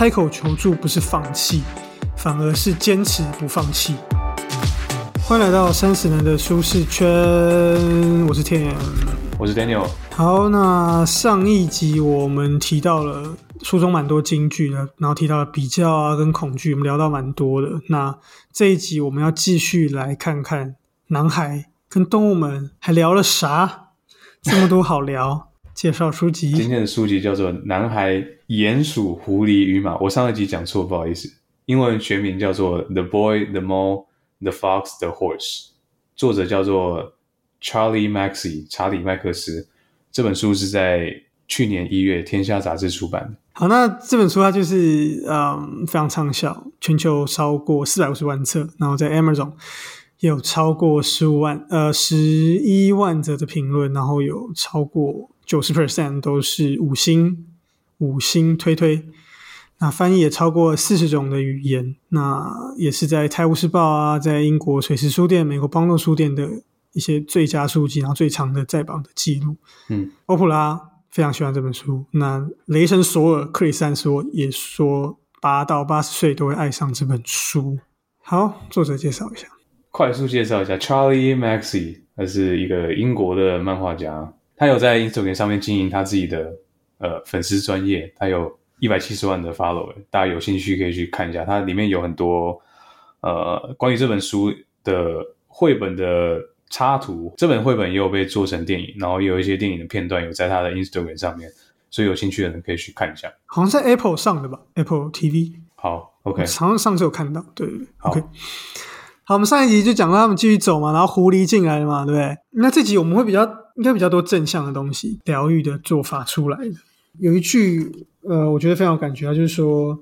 开口求助不是放弃，反而是坚持不放弃。欢迎来到三十人的舒适圈，我是天。我是 Daniel。好，那上一集我们提到了书中蛮多金句的，然后提到了比较啊跟恐惧，我们聊到蛮多的。那这一集我们要继续来看看男孩跟动物们还聊了啥，这么多好聊。介绍书籍，今天的书籍叫做《男孩、鼹鼠、狐狸与马》。我上一集讲错，不好意思。英文学名叫做《The Boy, the Mole, the Fox, the Horse》，作者叫做 Charlie Maxey 查理麦克斯。这本书是在去年一月天下杂志出版的。好，那这本书它就是嗯非常畅销，全球超过四百五十万册，然后在 Amazon。有超过十五万呃十一万则的评论，然后有超过九十 percent 都是五星五星推推。那翻译也超过四十种的语言，那也是在《泰晤士报》啊，在英国水石书店、美国邦诺书店的一些最佳书籍，然后最长的在榜的记录。嗯，欧普拉非常喜欢这本书。那雷神索尔克里斯说也说八到八十岁都会爱上这本书。好，作者介绍一下。快速介绍一下，Charlie Maxey，他是一个英国的漫画家，他有在 Instagram 上面经营他自己的呃粉丝专业，他有一百七十万的 follower，大家有兴趣可以去看一下，它里面有很多呃关于这本书的绘本的插图，这本绘本也有被做成电影，然后也有一些电影的片段有在他的 Instagram 上面，所以有兴趣的人可以去看一下。好像在 Apple 上的吧，Apple TV。好，OK，好像上次有看到，对对对，OK。好，我们上一集就讲到他们继续走嘛，然后狐狸进来了嘛，对不对？那这集我们会比较应该比较多正向的东西，疗愈的做法出来的。有一句，呃，我觉得非常有感觉啊，就是说，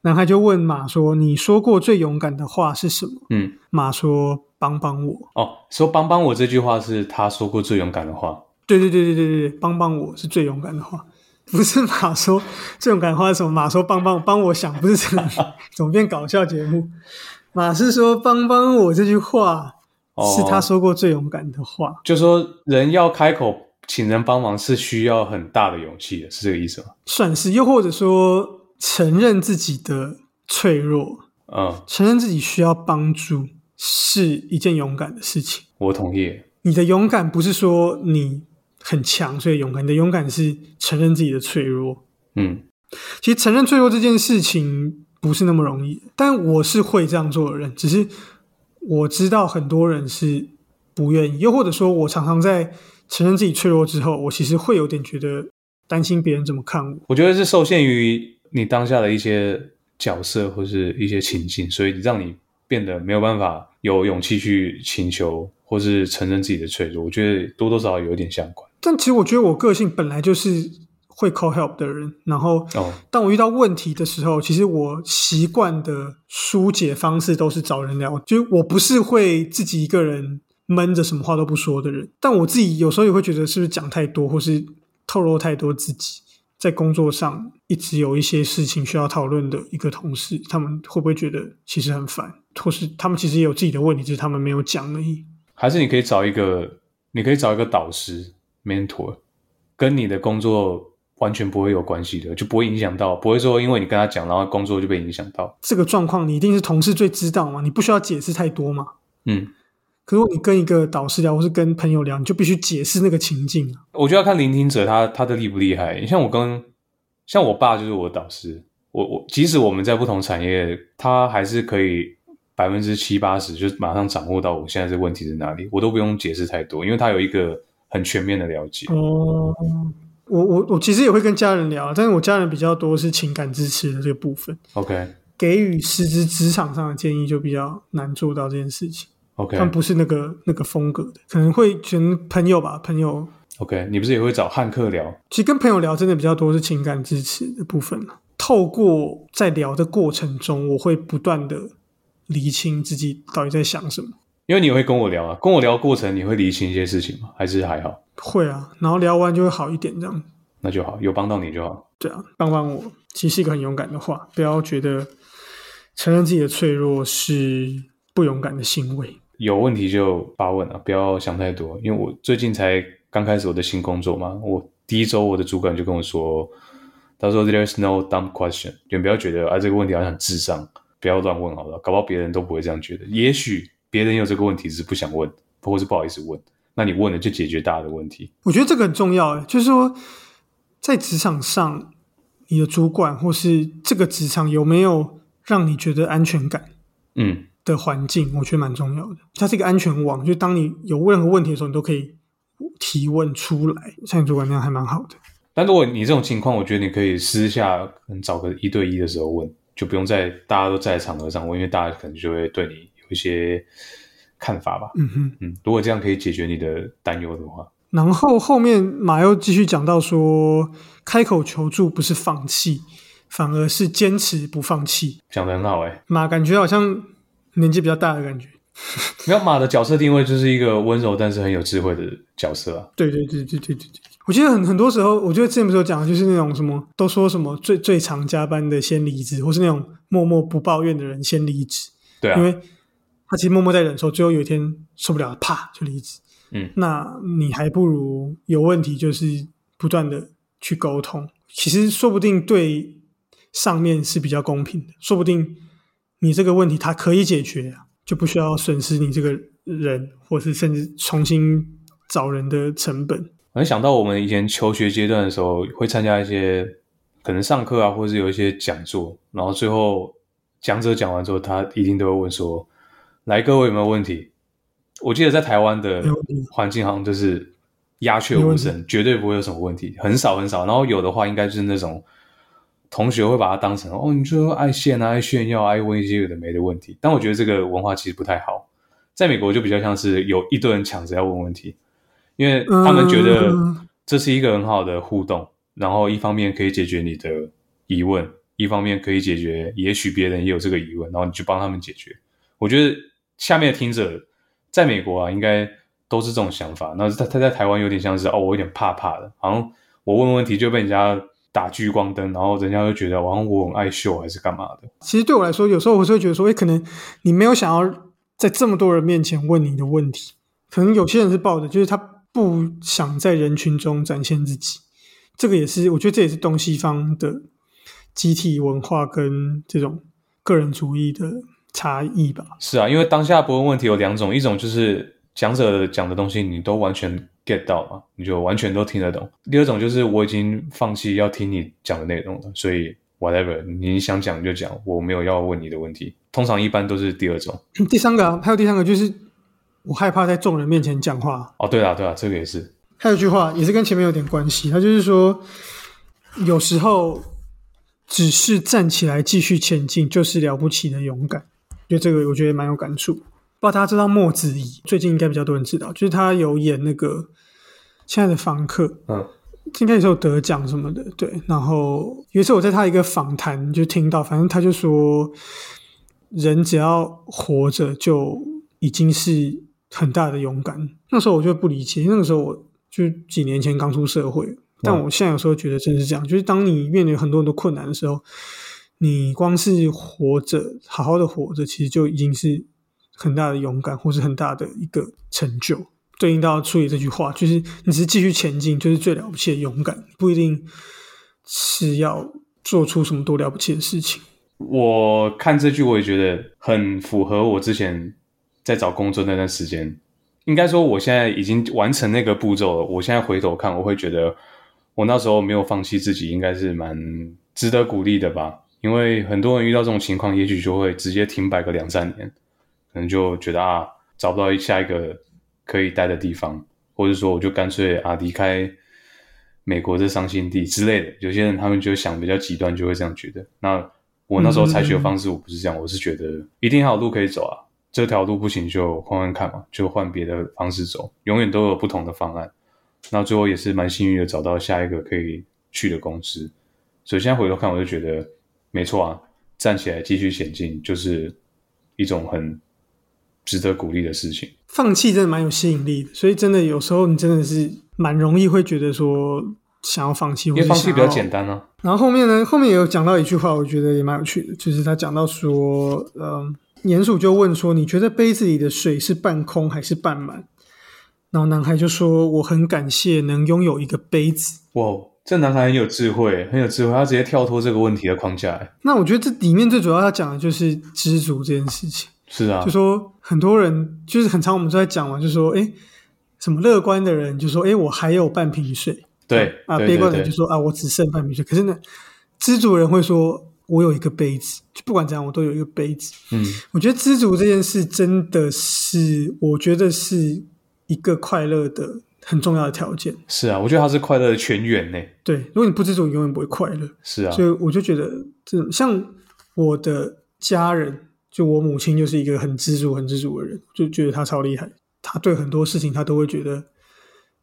男孩就问马说：“你说过最勇敢的话是什么？”嗯，马说：“帮帮我。”哦，说帮帮我这句话是他说过最勇敢的话。对对对对对对对，帮帮我是最勇敢的话，不是马说最勇敢的话是什么？马说帮帮帮我想，不是这样，怎么变搞笑节目？马是说“帮帮我”这句话是他说过最勇敢的话，就说人要开口请人帮忙是需要很大的勇气的，是这个意思吗？算是，又或者说承认自己的脆弱，嗯，承认自己需要帮助是一件勇敢的事情。我同意。你的勇敢不是说你很强所以勇敢，你的勇敢是承认自己的脆弱。嗯，其实承认脆弱这件事情。不是那么容易，但我是会这样做的人。只是我知道很多人是不愿意，又或者说，我常常在承认自己脆弱之后，我其实会有点觉得担心别人怎么看我。我觉得是受限于你当下的一些角色或是一些情境，所以让你变得没有办法有勇气去请求或是承认自己的脆弱。我觉得多多少少有点相关。但其实我觉得我个性本来就是。会 call help 的人，然后当我遇到问题的时候，其实我习惯的疏解方式都是找人聊。就是我不是会自己一个人闷着什么话都不说的人，但我自己有时候也会觉得是不是讲太多，或是透露太多自己。在工作上一直有一些事情需要讨论的一个同事，他们会不会觉得其实很烦，或是他们其实也有自己的问题，只是他们没有讲而已。还是你可以找一个，你可以找一个导师 mentor，跟你的工作。完全不会有关系的，就不会影响到，不会说因为你跟他讲，然后工作就被影响到。这个状况你一定是同事最知道嘛，你不需要解释太多嘛。嗯，可是你跟一个导师聊，或是跟朋友聊，你就必须解释那个情境啊。我觉得要看聆听者他他的厉不厉害。你像我跟像我爸就是我的导师，我我即使我们在不同产业，他还是可以百分之七八十就马上掌握到我现在这问题在哪里，我都不用解释太多，因为他有一个很全面的了解。哦。我我我其实也会跟家人聊，但是我家人比较多是情感支持的这个部分。OK，给予实质职场上的建议就比较难做到这件事情。OK，他们不是那个那个风格的，可能会选朋友吧，朋友。OK，你不是也会找汉克聊？其实跟朋友聊真的比较多是情感支持的部分透过在聊的过程中，我会不断的厘清自己到底在想什么。因为你会跟我聊啊，跟我聊过程你会理清一些事情吗？还是还好？会啊，然后聊完就会好一点，这样。那就好，有帮到你就好。对啊，帮帮我，其实是一个很勇敢的话，不要觉得承认自己的脆弱是不勇敢的行为。有问题就发问啊，不要想太多。因为我最近才刚开始我的新工作嘛，我第一周我的主管就跟我说，他说：“There's no dumb question。”你不要觉得啊，这个问题好像很智障，不要乱问好了，搞不好别人都不会这样觉得。也许别人有这个问题只是不想问，或是不好意思问。那你问了就解决大家的问题。我觉得这个很重要，就是说在职场上，你的主管或是这个职场有没有让你觉得安全感？嗯。的环境，我觉得蛮重要的。它是一个安全网，就当你有任何问题的时候，你都可以提问出来。像你主管那样还蛮好的。但如果你这种情况，我觉得你可以私下找个一对一的时候问，就不用在大家都在场合上问，因为大家可能就会对你有一些看法吧。嗯哼，嗯，如果这样可以解决你的担忧的话。然后后面马又继续讲到说，开口求助不是放弃，反而是坚持不放弃。讲的很好哎，马感觉好像。年纪比较大的感觉，没有马的角色定位就是一个温柔但是很有智慧的角色啊。对对对对对对对，我记得很很多时候，我觉得之前不是有讲，就是那种什么都说什么最最常加班的先离职，或是那种默默不抱怨的人先离职。对啊，因为他其实默默在忍受，最后有一天受不了，啪就离职。嗯，那你还不如有问题就是不断的去沟通，其实说不定对上面是比较公平的，说不定。你这个问题，他可以解决啊，就不需要损失你这个人，或是甚至重新找人的成本。我想到我们以前求学阶段的时候，会参加一些可能上课啊，或是有一些讲座，然后最后讲者讲完之后，他一定都会问说：“来，各位有没有问题？”我记得在台湾的环境好像就是鸦雀无声，绝对不会有什么问题，很少很少。然后有的话，应该就是那种。同学会把它当成哦，你就爱炫啊，爱炫耀，爱问一些有的没的问题。但我觉得这个文化其实不太好。在美国就比较像是有一堆人抢着要问问题，因为他们觉得这是一个很好的互动，然后一方面可以解决你的疑问，一方面可以解决也许别人也有这个疑问，然后你去帮他们解决。我觉得下面的听者在美国啊，应该都是这种想法。那他他在台湾有点像是哦，我有点怕怕的，好像我问问题就被人家。打聚光灯，然后人家就觉得好像我很爱秀还是干嘛的。其实对我来说，有时候我是会觉得说，哎，可能你没有想要在这么多人面前问你的问题，可能有些人是抱着，就是他不想在人群中展现自己。这个也是，我觉得这也是东西方的集体文化跟这种个人主义的差异吧。是啊，因为当下不问问题有两种，一种就是讲者讲的东西你都完全。get 到嘛，你就完全都听得懂。第二种就是我已经放弃要听你讲的内容了，所以 whatever 你想讲就讲，我没有要问你的问题。通常一般都是第二种。第三个还有第三个就是我害怕在众人面前讲话。哦，对啊，对啊，这个也是。还有一句话也是跟前面有点关系，他就是说有时候只是站起来继续前进就是了不起的勇敢。就这个我觉得蛮有感触。不知道大家知道莫子仪，最近应该比较多人知道，就是他有演那个《亲爱的房客》，嗯，应该也是有得奖什么的，对。然后有一次我在他一个访谈就听到，反正他就说，人只要活着就已经是很大的勇敢。那时候我就不理解，那个时候我就几年前刚出社会，但我现在有时候觉得真是这样，就是当你面临很多很多困难的时候，你光是活着，好好的活着，其实就已经是。很大的勇敢，或是很大的一个成就，对应到处理这句话，就是你只是继续前进，就是最了不起的勇敢，不一定是要做出什么多了不起的事情。我看这句，我也觉得很符合我之前在找工作那段时间。应该说，我现在已经完成那个步骤了。我现在回头看，我会觉得我那时候没有放弃自己，应该是蛮值得鼓励的吧。因为很多人遇到这种情况，也许就会直接停摆个两三年。可能就觉得啊，找不到下一个可以待的地方，或者说我就干脆啊离开美国这伤心地之类的。有些人他们就想比较极端，就会这样觉得。那我那时候采取的方式，我不是这样，我是觉得一定还有路可以走啊，这条路不行就换换看嘛，就换别的方式走，永远都有不同的方案。那最后也是蛮幸运的，找到下一个可以去的公司。所以现在回头看，我就觉得没错啊，站起来继续前进，就是一种很。值得鼓励的事情，放弃真的蛮有吸引力的，所以真的有时候你真的是蛮容易会觉得说想要放弃，因为放弃比较简单啊。然后后面呢，后面也有讲到一句话，我觉得也蛮有趣的，就是他讲到说，嗯，鼹鼠就问说，你觉得杯子里的水是半空还是半满？然后男孩就说，我很感谢能拥有一个杯子。哇，这男孩很有智慧，很有智慧，他直接跳脱这个问题的框架。那我觉得这里面最主要要讲的就是知足这件事情。是啊，就说很多人就是很常我们都在讲嘛，就说哎，什么乐观的人就说哎，我还有半瓶水。对啊，悲观的人就说啊，我只剩半瓶水。可是呢，知足人会说。我有一个杯子，就不管怎样，我都有一个杯子。嗯，我觉得知足这件事真的是，我觉得是一个快乐的很重要的条件。是啊，我觉得他是快乐的泉源呢。对，如果你不知足，你永远不会快乐。是啊，所以我就觉得，这像我的家人，就我母亲就是一个很知足、很知足的人，就觉得她超厉害。她对很多事情，她都会觉得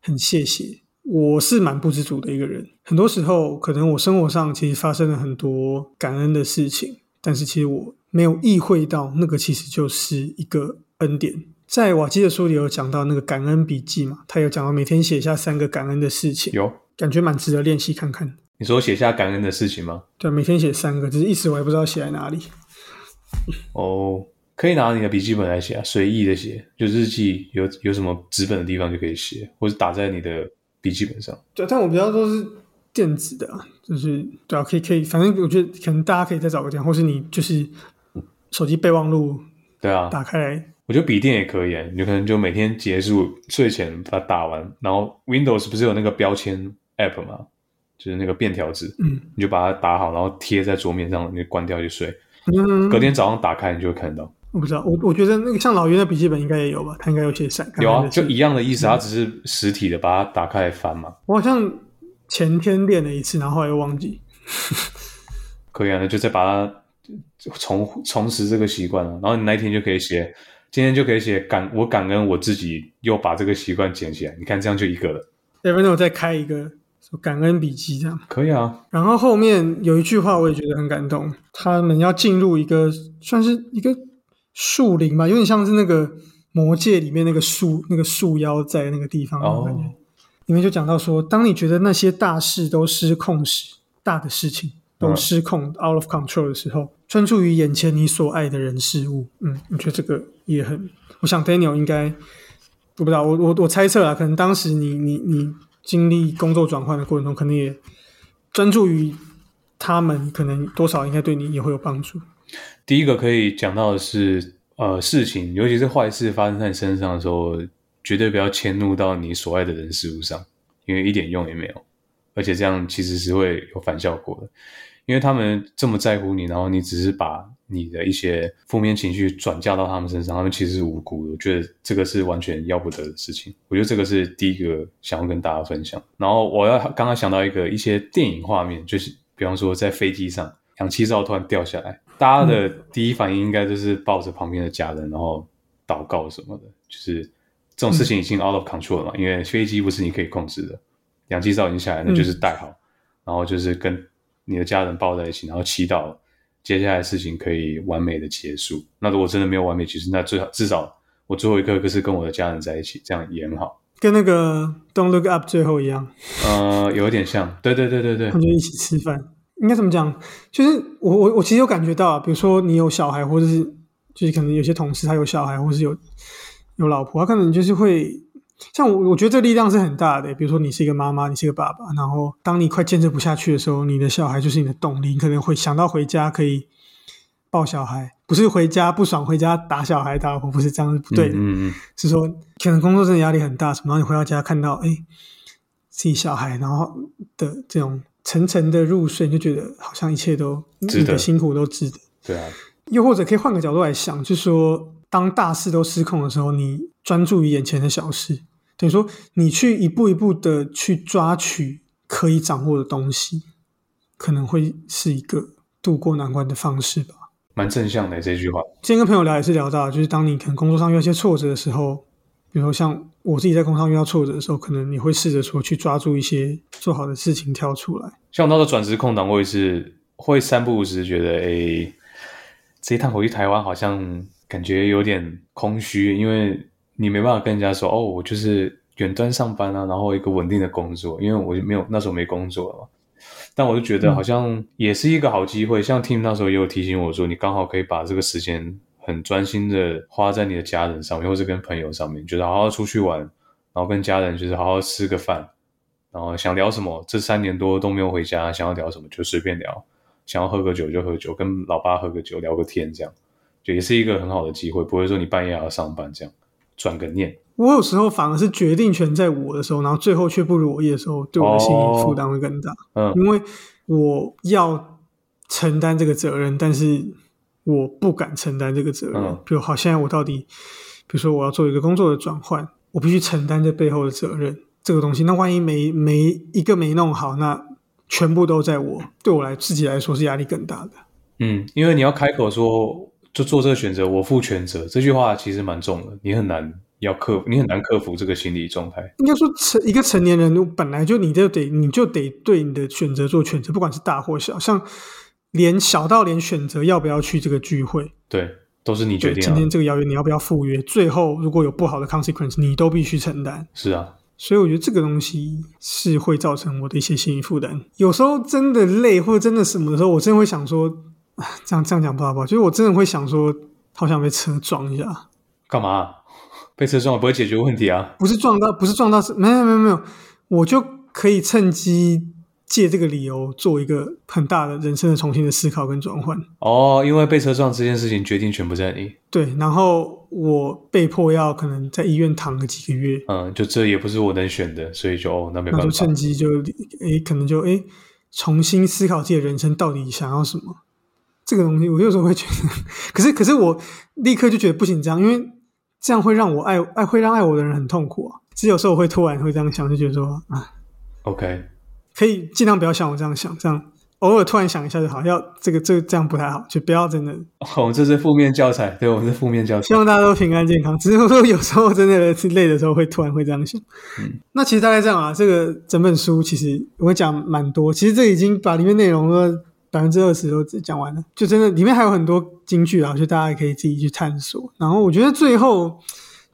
很谢谢。我是蛮不知足的一个人，很多时候可能我生活上其实发生了很多感恩的事情，但是其实我没有意会到那个其实就是一个恩典。在瓦基的书里有讲到那个感恩笔记嘛，他有讲到每天写下三个感恩的事情，有感觉蛮值得练习看看。你说写下感恩的事情吗？对，每天写三个，只是一时我也不知道写在哪里。哦，可以拿你的笔记本来写啊，随意的写，就日记有有什么纸本的地方就可以写，或者打在你的。笔记本上，对，但我比较都是电子的，就是对啊，可以可以，反正我觉得可能大家可以再找个地方，或是你就是手机备忘录，对啊，打开来，我觉得笔电也可以啊，你可能就每天结束睡前把它打完，然后 Windows 不是有那个标签 App 吗？就是那个便条纸，嗯，你就把它打好，然后贴在桌面上，你关掉就睡，嗯，隔天早上打开你就会看到。我不知道，我我觉得那个像老袁的笔记本应该也有吧，他应该有写闪。有啊，就一样的意思，他只是实体的，把它打开来翻嘛。我好像前天练了一次，然后又忘记。可以啊，那就再把它重重拾这个习惯了，然后你那一天就可以写，今天就可以写感我感恩我自己又把这个习惯捡起来。你看这样就一个了。要不然我再开一个感恩笔记这样。可以啊。然后后面有一句话我也觉得很感动，他们要进入一个算是一个。树林吧，有点像是那个魔界里面那个树那个树妖在那个地方。哦，里面就讲到说，当你觉得那些大事都失控时，大的事情都失控 out of control 的时候，专注于眼前你所爱的人事物。嗯，我觉得这个也很，我想 Daniel 应该，我不知道，我我我猜测啊，可能当时你你你经历工作转换的过程中，可能也专注于他们，可能多少应该对你也会有帮助。第一个可以讲到的是，呃，事情，尤其是坏事发生在身上的时候，绝对不要迁怒到你所爱的人事物上，因为一点用也没有，而且这样其实是会有反效果的，因为他们这么在乎你，然后你只是把你的一些负面情绪转嫁到他们身上，他们其实是无辜的。我觉得这个是完全要不得的事情。我觉得这个是第一个想要跟大家分享。然后我要刚刚想到一个一些电影画面，就是比方说在飞机上。氧气罩突然掉下来，大家的第一反应应该就是抱着旁边的家人，然后祷告什么的。就是这种事情已经 out of control 了嘛，因为飞机不是你可以控制的。氧气罩已经下来，那就是戴好，然后就是跟你的家人抱在一起，然后祈祷接下来事情可以完美的结束。那如果真的没有完美结束，那最好至少我最后一刻是跟我的家人在一起，这样也很好。跟那个 Don't Look Up 最后一样，呃，有点像。对对对对对，他就一起吃饭。应该怎么讲？就是我我我其实有感觉到，比如说你有小孩，或者是就是可能有些同事他有小孩，或是有有老婆，他可能就是会像我，我觉得这力量是很大的。比如说你是一个妈妈，你是一个爸爸，然后当你快坚持不下去的时候，你的小孩就是你的动力，你可能会想到回家可以抱小孩，不是回家不爽回家打小孩打老婆，不是这样是不对的。嗯嗯，是说可能工作真的压力很大，什么，然后你回到家看到哎自己小孩，然后的这种。沉沉的入睡，你就觉得好像一切都你的辛苦都值得。对啊，又或者可以换个角度来想，就是说，当大事都失控的时候，你专注于眼前的小事，等于说你去一步一步的去抓取可以掌握的东西，可能会是一个度过难关的方式吧。蛮正向的这句话。今天跟朋友聊也是聊到，就是当你可能工作上遇到一些挫折的时候。比如说，像我自己在工作上遇到挫折的时候，可能你会试着说去抓住一些做好的事情跳出来。像我那个转职空档，我也是会三不五时觉得，哎，这一趟回去台湾好像感觉有点空虚，因为你没办法跟人家说，哦，我就是远端上班啊，然后一个稳定的工作，因为我就没有那时候没工作了嘛。但我就觉得好像也是一个好机会，像 Tim 那时候也有提醒我说，你刚好可以把这个时间。很专心的花在你的家人上面，或是跟朋友上面，就是好好出去玩，然后跟家人就是好好吃个饭，然然后想聊什么，这三年多都没有回家，想要聊什么就随便聊，想要喝个酒就喝酒，跟老爸喝个酒聊个天，这样就也是一个很好的机会，不会说你半夜还要上班这样，转个念。我有时候反而是决定权在我的时候，然后最后却不如我意的时候，对我的心理负担会更大。嗯，因为我要承担这个责任，但是我不敢承担这个责任。比如，好，现在我到底，比如说我要做一个工作的转换，我必须承担这背后的责任。这个东西，那万一没没一个没弄好，那全部都在我，对我来自己来说是压力更大的。嗯，因为你要开口说就做这个选择，我负全责，这句话其实蛮重的，你很难要克，你很难克服这个心理状态。应该说成一个成年人，本来就你就得你就得对你的选择做选择，不管是大或小，像连小到连选择要不要去这个聚会，对，都是你决定。今天这个邀约你要不要赴约？最后如果有不好的 consequence，你都必须承担。是啊。所以我觉得这个东西是会造成我的一些心理负担。有时候真的累或者真的什么的时候，我真的会想说，这样这样讲不好不好？就是我真的会想说，好想被车撞一下。干嘛？被车撞不会解决问题啊？不是撞到，不是撞到，是没有没有没有，我就可以趁机。借这个理由做一个很大的人生的重新的思考跟转换哦，因为被车撞这件事情决定全部在你。对，然后我被迫要可能在医院躺个几个月。嗯，就这也不是我能选的，所以就哦，那没办法。就趁机就诶，可能就诶，重新思考自己的人生到底想要什么。这个东西我有时候会觉得，可是可是我立刻就觉得不行这样，因为这样会让我爱爱会让爱我的人很痛苦啊。其实有时候我会突然会这样想，就觉得说啊，OK。可以尽量不要像我这样想，这样偶尔突然想一下就好。要这个这这样不太好，就不要真的。哦，这是负面教材，对我们是负面教材。希望大家都平安健康。只是说有时候真的累的时候，会突然会这样想。嗯，那其实大概这样啊。这个整本书其实我讲蛮多，其实这已经把里面内容的百分之二十都讲完了。就真的里面还有很多金句啊，就大家也可以自己去探索。然后我觉得最后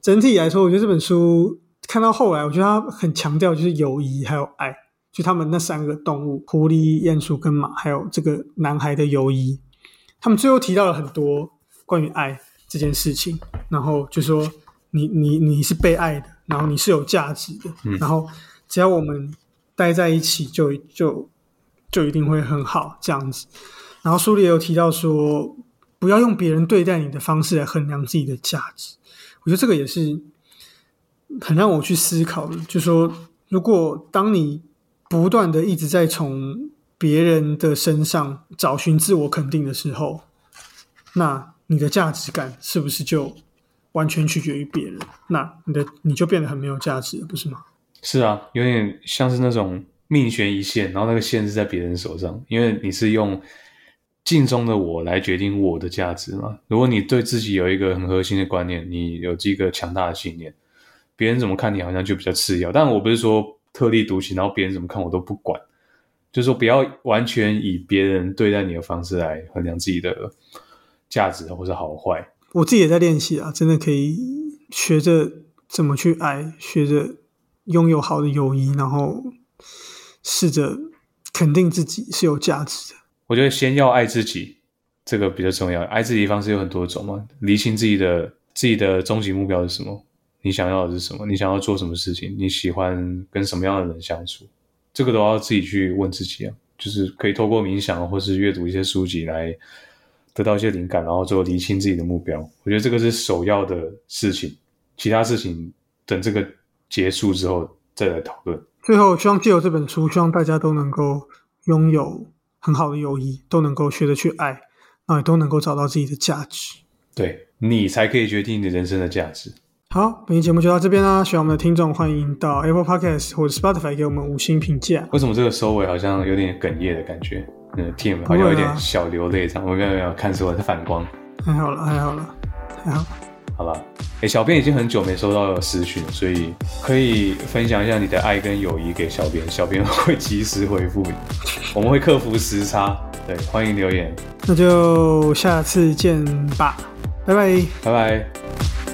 整体来说，我觉得这本书看到后来，我觉得它很强调就是友谊还有爱。就他们那三个动物，狐狸、鼹鼠跟马，还有这个男孩的友谊，他们最后提到了很多关于爱这件事情。然后就说你你你是被爱的，然后你是有价值的，然后只要我们待在一起，就就就就一定会很好这样子。然后书里也有提到说，不要用别人对待你的方式来衡量自己的价值。我觉得这个也是很让我去思考的，就说如果当你不断的一直在从别人的身上找寻自我肯定的时候，那你的价值感是不是就完全取决于别人？那你的你就变得很没有价值，不是吗？是啊，有点像是那种命悬一线，然后那个线是在别人手上，因为你是用镜中的我来决定我的价值嘛。如果你对自己有一个很核心的观念，你有这个强大的信念，别人怎么看你好像就比较次要。但我不是说。特立独行，然后别人怎么看我都不管，就是说不要完全以别人对待你的方式来衡量自己的价值或者好坏。我自己也在练习啊，真的可以学着怎么去爱，学着拥有好的友谊，然后试着肯定自己是有价值的。我觉得先要爱自己，这个比较重要。爱自己的方式有很多种嘛，理清自己的自己的终极目标是什么。你想要的是什么？你想要做什么事情？你喜欢跟什么样的人相处？这个都要自己去问自己啊。就是可以透过冥想或是阅读一些书籍来得到一些灵感，然后最后理清自己的目标。我觉得这个是首要的事情，其他事情等这个结束之后再来讨论。最后，希望借由这本书，希望大家都能够拥有很好的友谊，都能够学着去爱，然后也都能够找到自己的价值。对你才可以决定你人生的价值。好，本期节目就到这边啦。喜欢我们的听众，欢迎到 Apple Podcast 或者 Spotify 给我们五星评价。为什么这个收尾好像有点哽咽的感觉？嗯，Tim 好像有点小流泪这样。我没有没有看出我的反光。还好了，还好了，还好。好吧，哎，小编已经很久没收到私讯，所以可以分享一下你的爱跟友谊给小编，小编 会及时回复你。我们会克服时差，对，欢迎留言。那就下次见吧，拜拜，拜拜。